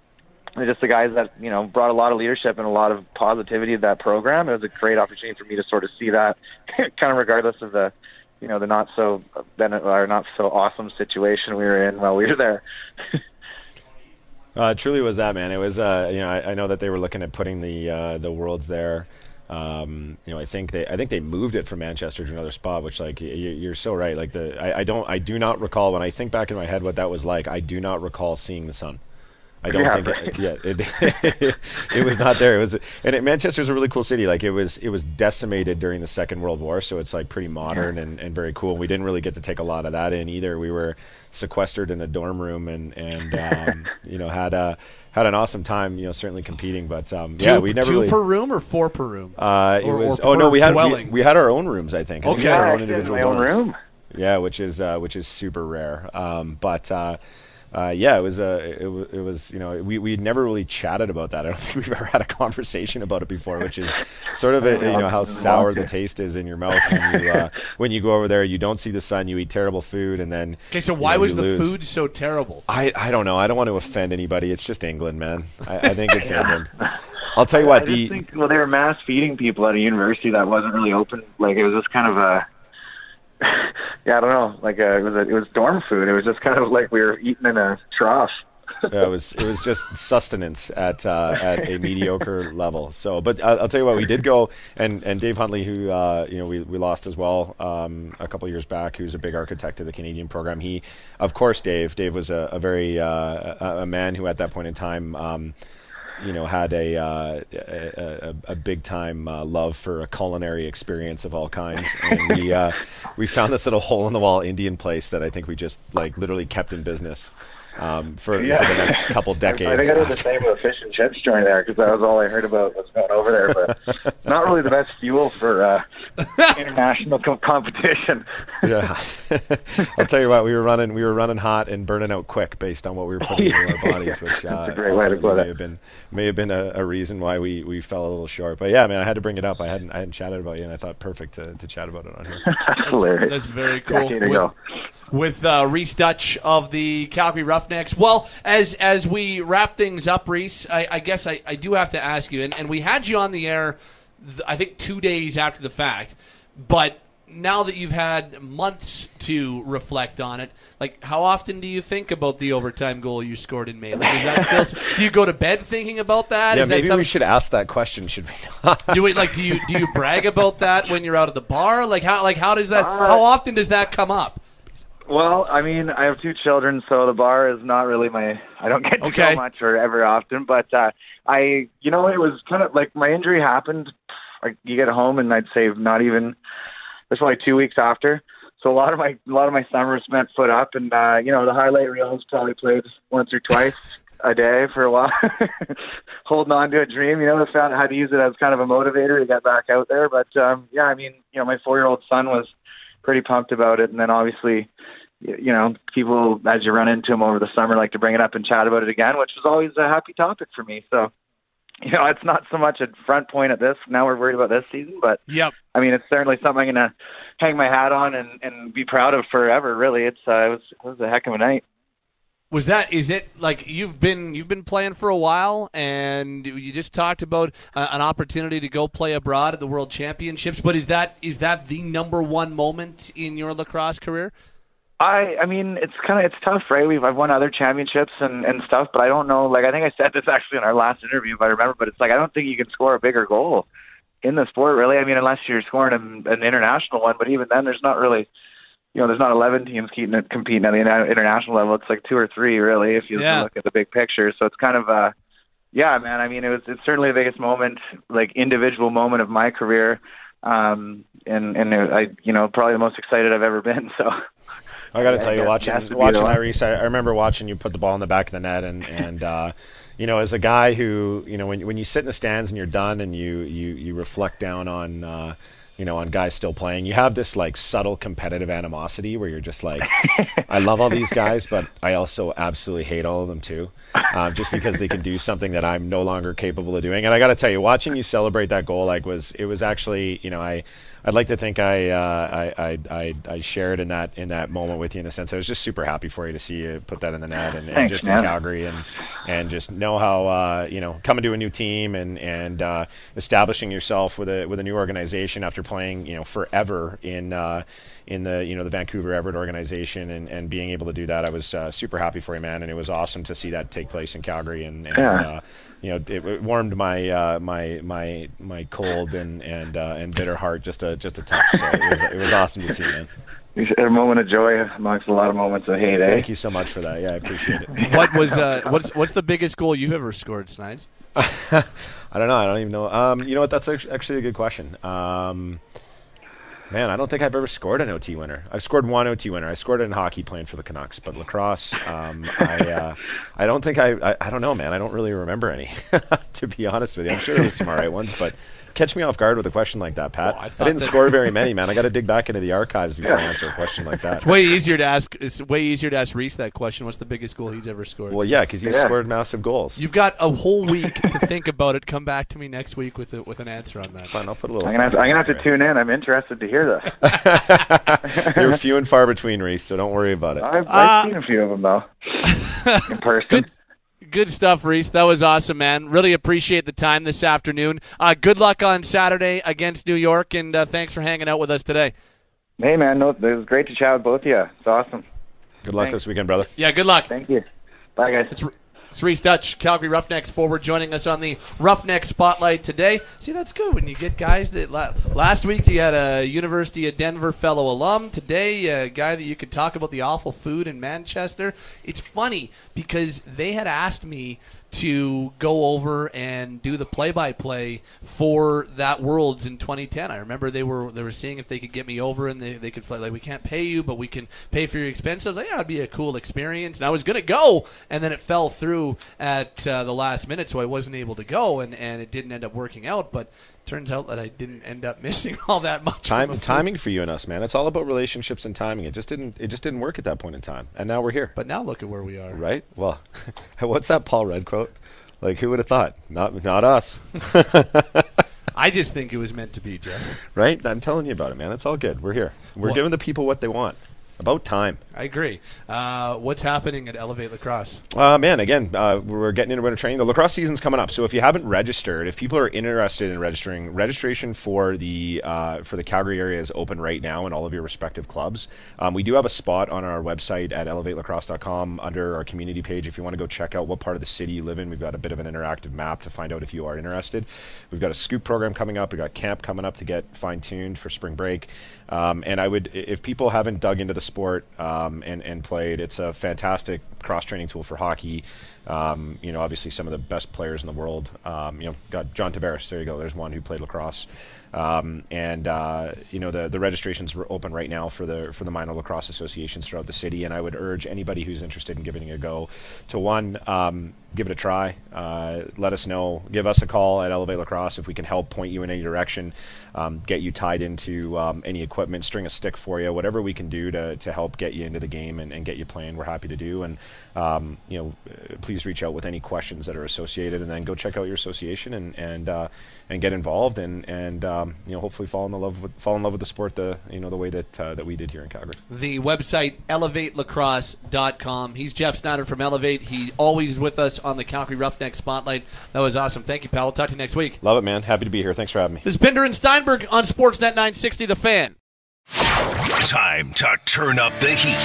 they're just the guys that you know brought a lot of leadership and a lot of positivity to that program. It was a great opportunity for me to sort of see that, kind of regardless of the, you know, the not so or not so awesome situation we were in while we were there. uh, truly was that man. It was uh, you know I, I, know that they were looking at putting the uh, the worlds there. Um, you know, I think they, I think they moved it from Manchester to another spot, which like you, are so right. Like the, I, I don't, I do not recall when I think back in my head what that was like. I do not recall seeing the sun. I don't yeah, think right. it, yeah it, it was not there. It was and it, Manchester's a really cool city. Like it was it was decimated during the Second World War, so it's like pretty modern yeah. and, and very cool. We didn't really get to take a lot of that in either. We were sequestered in a dorm room and and um, you know had a had an awesome time. You know, certainly competing, but um, two, yeah, we never two really, per room or four per room. Uh, it or, was or oh no, we had we, we, had our own rooms. I think. I okay, we had our own yeah, individual my own room. Yeah, which is uh, which is super rare. Um, but uh, uh, yeah, it was a, uh, it, w- it was you know we we never really chatted about that. I don't think we've ever had a conversation about it before, which is sort of a, you know how sour the taste is in your mouth when you uh, when you go over there. You don't see the sun, you eat terrible food, and then okay. So why you know, was the lose. food so terrible? I I don't know. I don't want to offend anybody. It's just England, man. I, I think it's England. I'll tell you what. I the think well, they were mass feeding people at a university that wasn't really open. Like it was just kind of a yeah, I don't know. Like uh, it was a, it was dorm food. It was just kind of like we were eating in a trough. Yeah, it was it was just sustenance at uh, at a mediocre level. So, but I'll, I'll, tell you what, we did go and, and Dave Huntley, who uh, you know we, we lost as well um, a couple years back, who's a big architect of the Canadian program. He, of course, Dave. Dave was a, a very uh, a, a, man who at that point in time. Um, you know, had a uh, a, a, a, big time uh, love for a culinary experience of all kinds, and we uh, we found this little hole in the wall Indian place that I think we just like literally kept in business um, for, yeah. for the next couple decades. I think I did the same with a fish and chips joint there because that was all I heard about was going over there. But not really the best fuel for uh, international co- competition. yeah, I'll tell you what, we were running we were running hot and burning out quick based on what we were putting yeah. in our bodies, which uh, a great way to put may it. have been may have been a, a, reason why we, we fell a little short. But yeah, man, I had to bring it up. I hadn't I hadn't chatted about you, and I thought perfect to, to chat about it on here. that's, hilarious. That's very cool. With, with uh, Rhys Duch of the Calgary Roughnecks. Well, as as we wrap things up, Rhys, I, I guess I, I do have to ask you, and, and we had you on the air, th- I think two days after the fact, but now that you've had months to reflect on it, like how often do you think about the overtime goal you scored in May? Like, is that still? do you go to bed thinking about that? Yeah, is maybe that we should ask that question. Should we? Not? do we like? Do you do you brag about that when you're out at the bar? Like how like how does that? Uh, how often does that come up? Well, I mean, I have two children, so the bar is not really my. I don't get to okay. go much or ever often, but uh, I, you know, it was kind of like my injury happened. Like you get home, and I'd say not even. It's like two weeks after. So a lot of my a lot of my summer spent foot up, and uh, you know the highlight reels probably played once or twice a day for a while, holding on to a dream. You know, I found how to use it as kind of a motivator to get back out there. But um, yeah, I mean, you know, my four year old son was pretty pumped about it, and then obviously you know, people as you run into them over the summer like to bring it up and chat about it again, which was always a happy topic for me. So, you know, it's not so much a front point at this. Now we're worried about this season, but yep. I mean, it's certainly something I'm gonna hang my hat on and and be proud of forever. Really, it's uh, it was it was a heck of a night. Was that is it like you've been you've been playing for a while and you just talked about uh, an opportunity to go play abroad at the World Championships, but is that is that the number one moment in your lacrosse career? I I mean it's kind of it's tough, right? We've I've won other championships and and stuff, but I don't know. Like I think I said this actually in our last interview, if I remember. But it's like I don't think you can score a bigger goal in the sport, really. I mean, unless you're scoring an, an international one. But even then, there's not really, you know, there's not 11 teams competing competing at the international level. It's like two or three, really, if you yeah. look at the big picture. So it's kind of uh yeah, man. I mean, it was it's certainly the biggest moment, like individual moment of my career. Um, and and it, I, you know, probably the most excited I've ever been. So. I got to tell you, watching watching Iris, I, I, remember watching you put the ball in the back of the net, and and uh, you know, as a guy who you know, when when you sit in the stands and you're done, and you you you reflect down on. Uh, you know, on guys still playing, you have this like subtle competitive animosity where you're just like, I love all these guys, but I also absolutely hate all of them too, uh, just because they can do something that I'm no longer capable of doing. And I got to tell you, watching you celebrate that goal, like was it was actually, you know, I I'd like to think I, uh, I, I, I, shared in that in that moment with you in the sense I was just super happy for you to see you put that in the net and, Thanks, and just man. in Calgary and and just know how uh, you know coming to a new team and and uh, establishing yourself with a with a new organization after playing you know forever in uh, in the you know the Vancouver Everett organization and, and being able to do that I was uh, super happy for you man and it was awesome to see that take place in Calgary and, and yeah uh, you know, it, it warmed my uh, my my my cold and and uh, and bitter heart just a just a touch. So it was it was awesome to see, man. A moment of joy amongst a lot of moments of hate. Eh? Thank you so much for that. Yeah, I appreciate it. what was uh, what's what's the biggest goal you've ever scored, Snides? I don't know. I don't even know. Um, you know what? That's actually a good question. Um, Man, I don't think I've ever scored an OT winner. I've scored one OT winner. I scored it in hockey playing for the Canucks, but lacrosse, um, I, uh, I don't think I, I, I, don't know, man. I don't really remember any, to be honest with you. I'm sure there was some alright ones, but catch me off guard with a question like that, Pat. Well, I, I, didn't score very many, man. I got to dig back into the archives before I answer a question like that. It's way easier to ask. It's way easier to ask Rhys that question. What's the biggest goal he's ever scored? Well, yeah, because he's yeah. scored massive goals. You've got a whole week to think about it. Come back to me next week with a, with an answer on that. Fine, I'll put a little. I'm gonna have to, I'm gonna have to tune in. I'm interested to hear this. You're few and far between, Rhys, so don't worry about it. I've, I've uh, seen a few of them though, in person. Good good stuff, Rhys. That was awesome, man. Really appreciate the time this afternoon. Uh, good luck on Saturday against New York, and uh, thanks for hanging out with us today. Hey, man. No, it was great to chat with both of you. It's awesome. Good luck Thanks. this weekend, brother. Yeah, good luck. Thank you. Bye, guys. It's, Rhys Duch, Calgary Roughnecks forward, joining us on the Roughneck Spotlight today. See, that's good when you get guys that la- last week you had a University of Denver fellow alum. Today, a guy that you could talk about the awful food in Manchester. It's funny because they had asked me to go over and do the play-by-play for that Worlds in 2010. I remember they were they were seeing if they could get me over and they, they could fly like we can't pay you, but we can pay for your expenses. I was like, yeah, it'd be a cool experience, and I was gonna go, and then it fell through at uh, the last minute, so I wasn't able to go, and and it didn't end up working out, but. Turns out that I didn't end up missing all that much. Time, from a food- timing for you and us, man. It's all about relationships and timing. It just didn't. It just didn't work at that point in time, and now we're here. But now look at where we are. Right? Well, what's that Paul Rudd quote? Like, who would have thought? Not, not us. I just think it was meant to be, Geoff. right? I'm telling you about it, man. It's all good. We're here. We're giving the people what they want. About time. I agree. Uh, what's happening at Elevate Lacrosse? Uh, man, again, uh, we're getting into winter training. The lacrosse season's coming up, so if you haven't registered, if people are interested in registering, registration for the uh, for the Calgary area is open right now in all of your respective clubs. Um, we do have a spot on our website at elevatelacrosse.com under our community page. If you want to go check out what part of the city you live in, we've got a bit of an interactive map to find out if you are interested. We've got a scoop program coming up. We've got camp coming up to get fine tuned for spring break. Um, and I would, if people haven't dug into the sport um, and, and played, it's a fantastic cross training tool for hockey. Um, you know, obviously some of the best players in the world. Um, you know, got John Tavares. There you go. There's one who played lacrosse. Um, and uh, you know the the registrations are open right now for the for the minor lacrosse associations throughout the city. And I would urge anybody who's interested in giving it a go to one um, give it a try. Uh, let us know. Give us a call at Elevate Lacrosse if we can help point you in any direction, um, get you tied into um, any equipment, string a stick for you, whatever we can do to, to help get you into the game and, and get you playing. We're happy to do. And um, you know, please reach out with any questions that are associated, and then go check out your association and and uh, and get involved and and um, you know hopefully fall in love with fall in love with the sport the you know the way that uh, that we did here in Calgary. The website elevatelacrosse.com. He's Geoff Snider from Elevate. He always with us on the Calgary Roughneck Spotlight. That was awesome. Thank you, pal. We'll talk to you next week. Love it, man. Happy to be here. Thanks for having me. This is Pinder and Steinberg on Sportsnet 960 The Fan. Time to turn up the heat.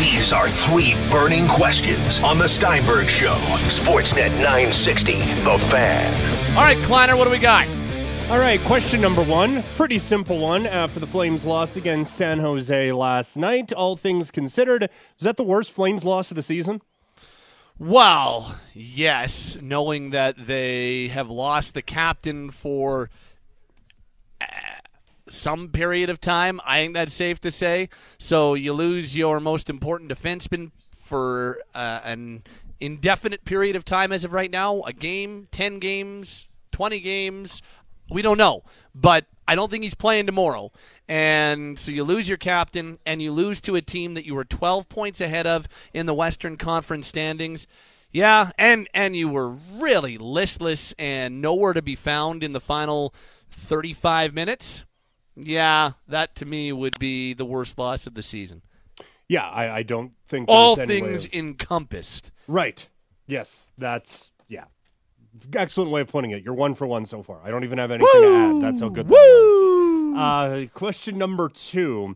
These are three burning questions on The Steinberg Show. Sportsnet 960, The Fan. All right, Kleiner, what do we got? All right, question number one. Pretty simple one. After the Flames loss against San Jose last night, all things considered, is that the worst Flames loss of the season? Well, yes, knowing that they have lost the captain for uh, some period of time, I think that's safe to say. So you lose your most important defenseman for uh, an indefinite period of time as of right now a game, 10 games, 20 games. We don't know. But I don't think he's playing tomorrow. And so you lose your captain and you lose to a team that you were 12 points ahead of in the Western Conference standings. Yeah, and and you were really listless and nowhere to be found in the final 35 minutes. Yeah, that to me would be the worst loss of the season. Yeah, I, I don't think All there's any way things of- encompassed. Right. Yes, that's yeah. Excellent way of putting it. You're one for one so far. I don't even have anything to add. That's how good that was. Uh, question number two.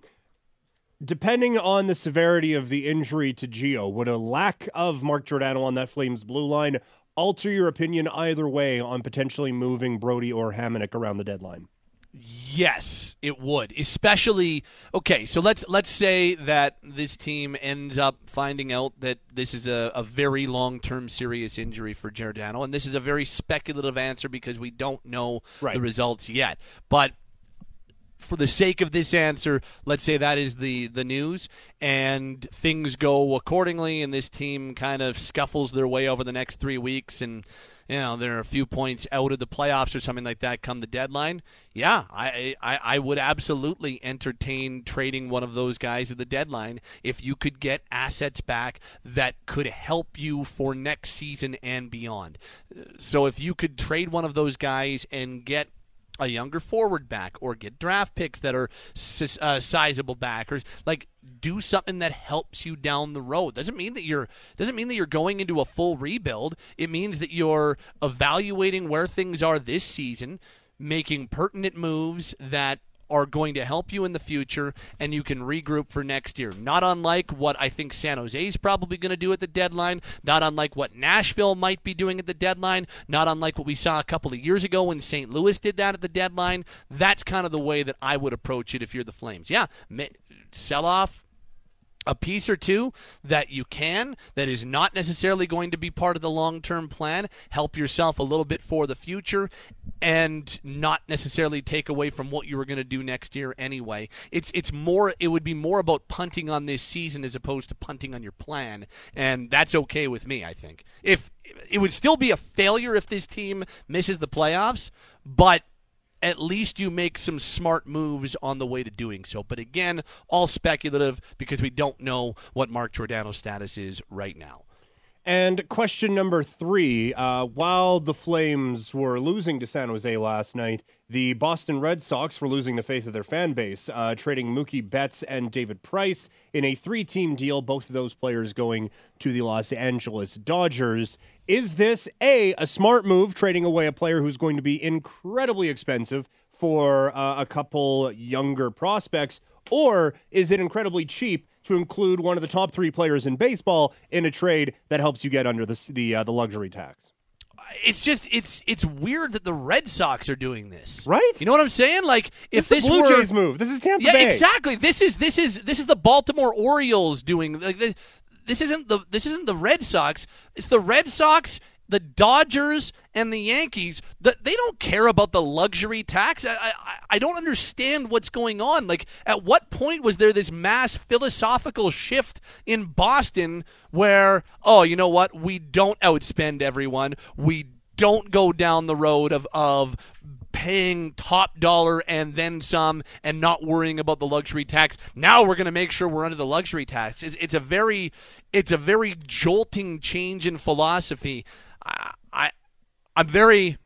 Depending on the severity of the injury to Gio, would a lack of Mark Giordano on that Flames blue line alter your opinion either way on potentially moving Brodie or Hamonic around the deadline? Yes, it would. Especially okay, so let's let's say that this team ends up finding out that this is a, a very long term serious injury for Giordano, and this is a very speculative answer because we don't know Right. the results yet. But for the sake of this answer, let's say that is the the news, and things go accordingly, and this team kind of scuffles their way over the next three weeks, and you know they're a few points out of the playoffs or something like that come the deadline. Yeah, I I, I would absolutely entertain trading one of those guys at the deadline if you could get assets back that could help you for next season and beyond. So if you could trade one of those guys and get a younger forward back or get draft picks that are uh, sizable back or like do something that helps you down the road. Doesn't mean that you're doesn't mean that you're going into a full rebuild. It means that you're evaluating where things are this season making pertinent moves that are going to help you in the future and you can regroup for next year. Not unlike what I think San Jose is probably going to do at the deadline, not unlike what Nashville might be doing at the deadline, not unlike what we saw a couple of years ago when St. Louis did that at the deadline. That's kind of the way that I would approach it if you're the Flames. Yeah, sell off a piece or two that you can that is not necessarily going to be part of the long-term plan help yourself a little bit for the future and not necessarily take away from what you were going to do next year anyway. It's it's more it would be more about punting on this season as opposed to punting on your plan and that's okay with me i think. If it would still be a failure if this team misses the playoffs but at least you make some smart moves on the way to doing so. But again, all speculative because we don't know what Mark Giordano's status is right now. And question number three uh, while the Flames were losing to San Jose last night, the Boston Red Sox were losing the faith of their fan base, uh, trading Mookie Betts and David Price in a three team deal, both of those players going to the Los Angeles Dodgers. Is this A, a smart move, trading away a player who's going to be incredibly expensive for uh, a couple younger prospects, or is it incredibly cheap? To include one of the top three players in baseball in a trade that helps you get under the the, uh, the luxury tax it's just it's it's weird that the Red Sox are doing this, right? You know what I'm saying? Like if this, this Blue were, Jays move, this is Tampa yeah, Bay. exactly. This is this is this is the Baltimore Orioles doing. Like, this isn't the this isn't the Red Sox. It's the Red Sox the Dodgers and the Yankees, the, they don't care about the luxury tax. I, I, I don't understand what's going on. Like, at what point was there this mass philosophical shift in Boston where, oh, you know what? We don't outspend everyone. We don't go down the road of, of paying top dollar and then some and not worrying about the luxury tax. Now we're going to make sure we're under the luxury tax. It's, it's a very it's a very jolting change in philosophy. I, I I'm very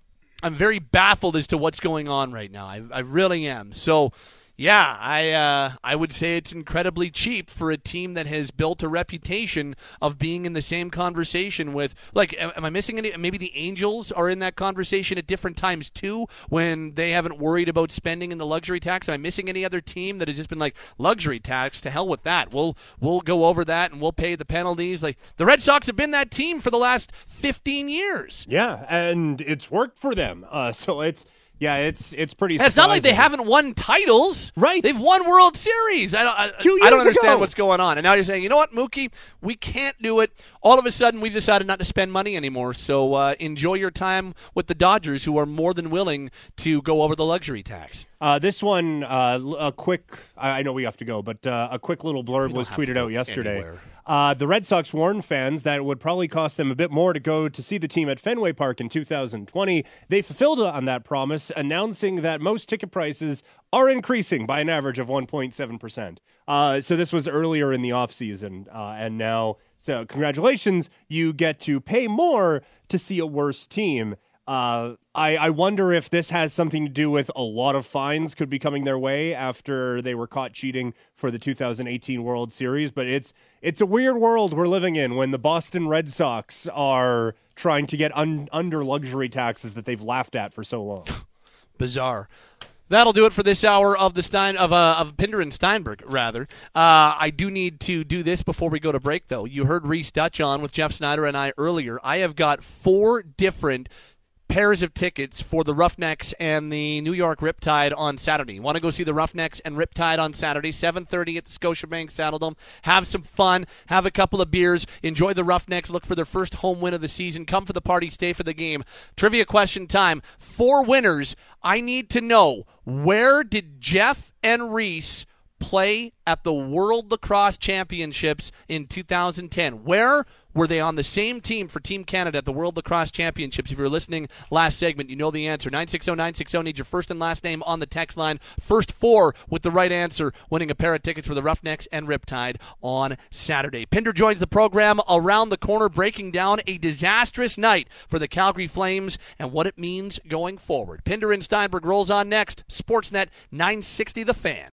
I'm very baffled as to what's going on right now. I, I really am. So yeah, I uh, I would say it's incredibly cheap for a team that has built a reputation of being in the same conversation with. Like, am I missing any? Maybe the Angels are in that conversation at different times too, when they haven't worried about spending in the luxury tax. Am I missing any other team that has just been like luxury tax? To hell with that. We'll we'll go over that and we'll pay the penalties. Like the Red Sox have been that team for the last 15 years. Yeah, and it's worked for them. Uh, so it's yeah, it's it's pretty. it's not like they haven't won titles, right? They've won World Series. I don't, I, Two years I don't understand ago. what's going on. And now you're saying, you know what, Mookie, we can't do it. All of a sudden, we decided not to spend money anymore. So uh, enjoy your time with the Dodgers, who are more than willing to go over the luxury tax. Uh, this one, uh, a quick. I know we have to go, but uh, a quick little blurb was tweeted out yesterday. Anywhere. Uh, the Red Sox warned fans that it would probably cost them a bit more to go to see the team at Fenway Park in 2020. They fulfilled on that promise, announcing that most ticket prices are increasing by an average of 1.7%. Uh, so this was earlier in the offseason, uh, and now, so congratulations, you get to pay more to see a worse team. Uh, I, I wonder if this has something to do with a lot of fines could be coming their way after they were caught cheating for the 2018 World Series. But it's it's a weird world we're living in when the Boston Red Sox are trying to get un, under luxury taxes that they've laughed at for so long. Bizarre. That'll do it for this hour of the Stein of uh, of Pinder and Steinberg. Rather, uh, I do need to do this before we go to break. Though you heard Rhys Duch on with Geoff Snider and I earlier. I have got four different pairs of tickets for the Roughnecks and the New York Riptide on Saturday. Want to go see the Roughnecks and Riptide on Saturday, 7:30 at the Scotiabank Saddledome. Have some fun, have a couple of beers, enjoy the Roughnecks, look for their first home win of the season. Come for the party, stay for the game. Trivia question time. Four winners. I need to know where did Geoff and Rhys play at the World Lacrosse Championships in 2010? Where were they on the same team for Team Canada at the World Lacrosse Championships? If you were listening last segment, you know the answer. 960 960 need your first and last name on the text line. First four with the right answer, winning a pair of tickets for the Roughnecks and Riptide on Saturday. Pinder joins the program around the corner, breaking down a disastrous night for the Calgary Flames and what it means going forward. Pinder and Steinberg rolls on next. Sportsnet 960 The Fan.